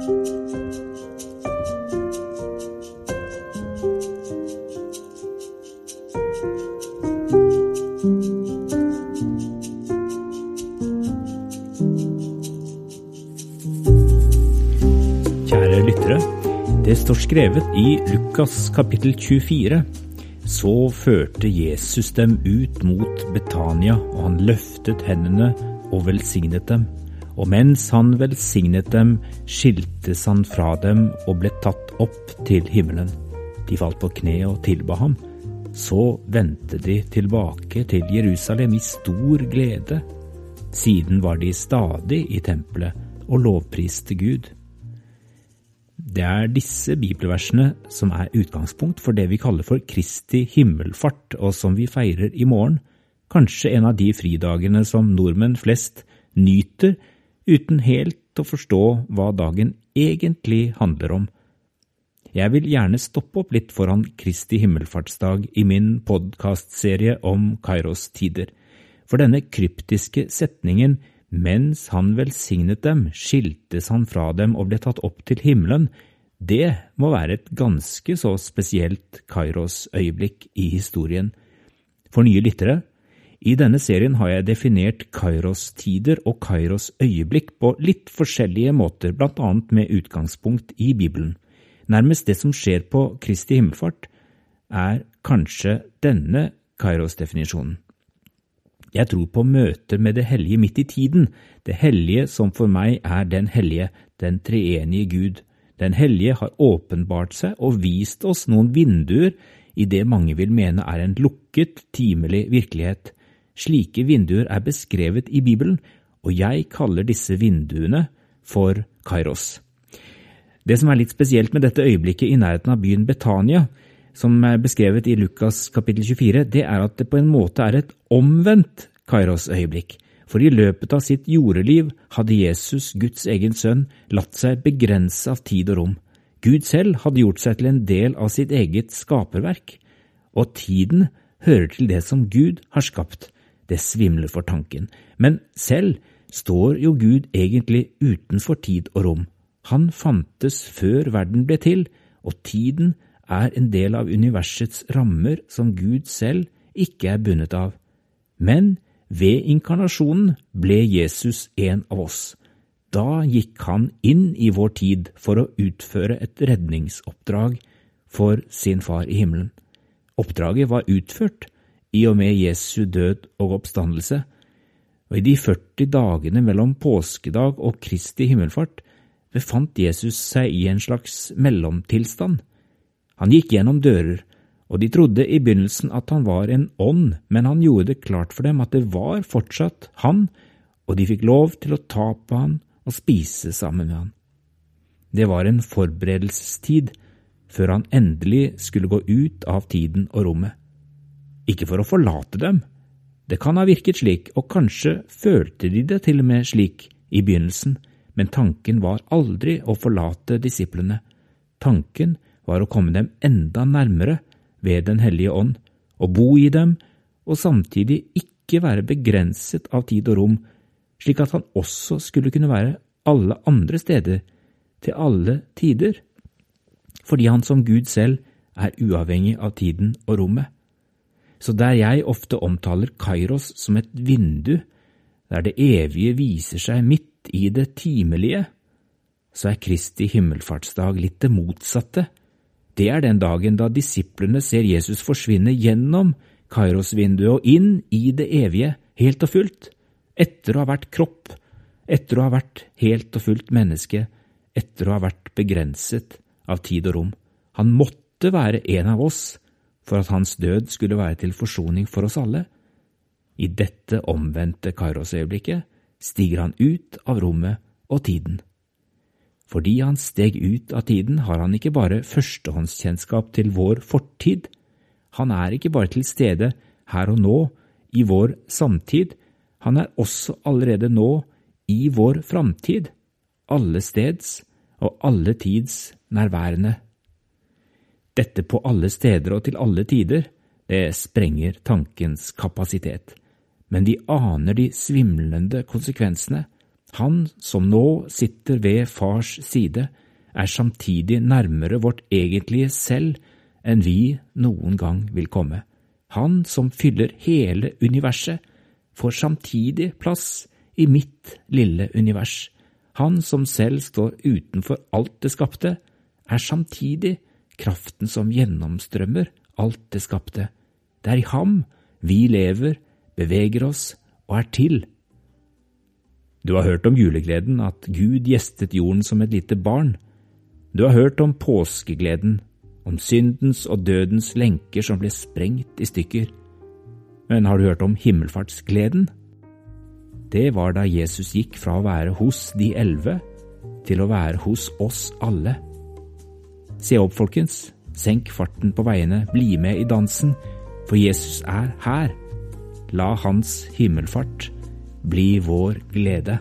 Kjære lyttere. Det står skrevet i Lukas kapittel 24. Så førte Jesus dem ut mot Betania, og han løftet hendene og velsignet dem. Og mens han velsignet dem, skiltes han fra dem og ble tatt opp til himmelen. De falt på kne og tilba ham. Så vendte de tilbake til Jerusalem i stor glede. Siden var de stadig i tempelet og lovpriste Gud. Det er disse bibelversene som er utgangspunkt for det vi kaller for Kristi himmelfart, og som vi feirer i morgen, kanskje en av de fridagene som nordmenn flest nyter uten helt å forstå hva dagen egentlig handler om. Jeg vil gjerne stoppe opp litt foran Kristi himmelfartsdag i min podkastserie om Kairos tider, for denne kryptiske setningen mens han velsignet dem, skiltes han fra dem og ble tatt opp til himmelen. Det må være et ganske så spesielt Kairos-øyeblikk i historien. For nye lyttere, i denne serien har jeg definert Kairos-tider og Kairos-øyeblikk på litt forskjellige måter, blant annet med utgangspunkt i Bibelen. Nærmest det som skjer på Kristi himmelfart, er kanskje denne Kairos-definisjonen. Jeg tror på møter med det hellige midt i tiden, det hellige som for meg er den hellige, den treenige Gud. Den hellige har åpenbart seg og vist oss noen vinduer i det mange vil mene er en lukket, timelig virkelighet. Slike vinduer er beskrevet i Bibelen, og jeg kaller disse vinduene for Kairos. Det som er litt spesielt med dette øyeblikket i nærheten av byen Betania, som er beskrevet i Lukas kapittel 24, det er at det på en måte er et omvendt Kairos-øyeblikk. For i løpet av sitt jordeliv hadde Jesus, Guds egen sønn, latt seg begrense av tid og rom. Gud selv hadde gjort seg til en del av sitt eget skaperverk, og tiden hører til det som Gud har skapt. Det svimler for tanken. Men selv står jo Gud egentlig utenfor tid og rom. Han fantes før verden ble til, og tiden er en del av universets rammer som Gud selv ikke er bundet av. Men ved inkarnasjonen ble Jesus en av oss. Da gikk han inn i vår tid for å utføre et redningsoppdrag for sin far i himmelen. Oppdraget var utført i og med Jesu død og oppstandelse, og i de 40 dagene mellom påskedag og Kristi himmelfart befant Jesus seg i en slags mellomtilstand. Han gikk gjennom dører, og de trodde i begynnelsen at han var en ånd, men han gjorde det klart for dem at det var fortsatt han, og de fikk lov til å ta på han og spise sammen med han. Det var en forberedelsestid før han endelig skulle gå ut av tiden og rommet. Ikke for å forlate dem, det kan ha virket slik, og kanskje følte de det til og med slik i begynnelsen, men tanken var aldri å forlate disiplene. Tanken var å komme dem enda nærmere ved Den hellige ånd, og bo i dem, og samtidig ikke være begrenset av tid og rom, slik at han også skulle kunne være alle andre steder, til alle tider, fordi han som Gud selv er uavhengig av tiden og rommet. Så der jeg ofte omtaler Kairos som et vindu, der det evige viser seg midt i det timelige, så er Kristi himmelfartsdag litt det motsatte, det er den dagen da disiplene ser Jesus forsvinne gjennom Kairos-vinduet og inn i det evige, helt og fullt, etter å ha vært kropp, etter å ha vært helt og fullt menneske, etter å ha vært begrenset av tid og rom. Han måtte være en av oss for at hans død skulle være til forsoning for oss alle. I dette omvendte Kairos-øyeblikket stiger han ut av rommet og tiden. Fordi han steg ut av tiden, har han ikke bare førstehåndskjennskap til vår fortid, han er ikke bare til stede her og nå, i vår samtid, han er også allerede nå i vår framtid, allesteds og alle tids nærværende. Dette på alle steder og til alle tider, det sprenger tankens kapasitet, men vi aner de svimlende konsekvensene Han som nå sitter ved fars side, er samtidig nærmere vårt egentlige selv enn vi noen gang vil komme. Han som fyller hele universet, får samtidig plass i mitt lille univers. Han som selv står utenfor alt det skapte, er samtidig kraften som gjennomstrømmer alt det skapte. Det er i ham vi lever, beveger oss og er til. Du har hørt om julegleden, at Gud gjestet jorden som et lite barn. Du har hørt om påskegleden, om syndens og dødens lenker som ble sprengt i stykker. Men har du hørt om himmelfartsgleden? Det var da Jesus gikk fra å være hos de elleve til å være hos oss alle. Se opp, folkens, senk farten på veiene, bli med i dansen, for Jesus er her. La hans himmelfart bli vår glede.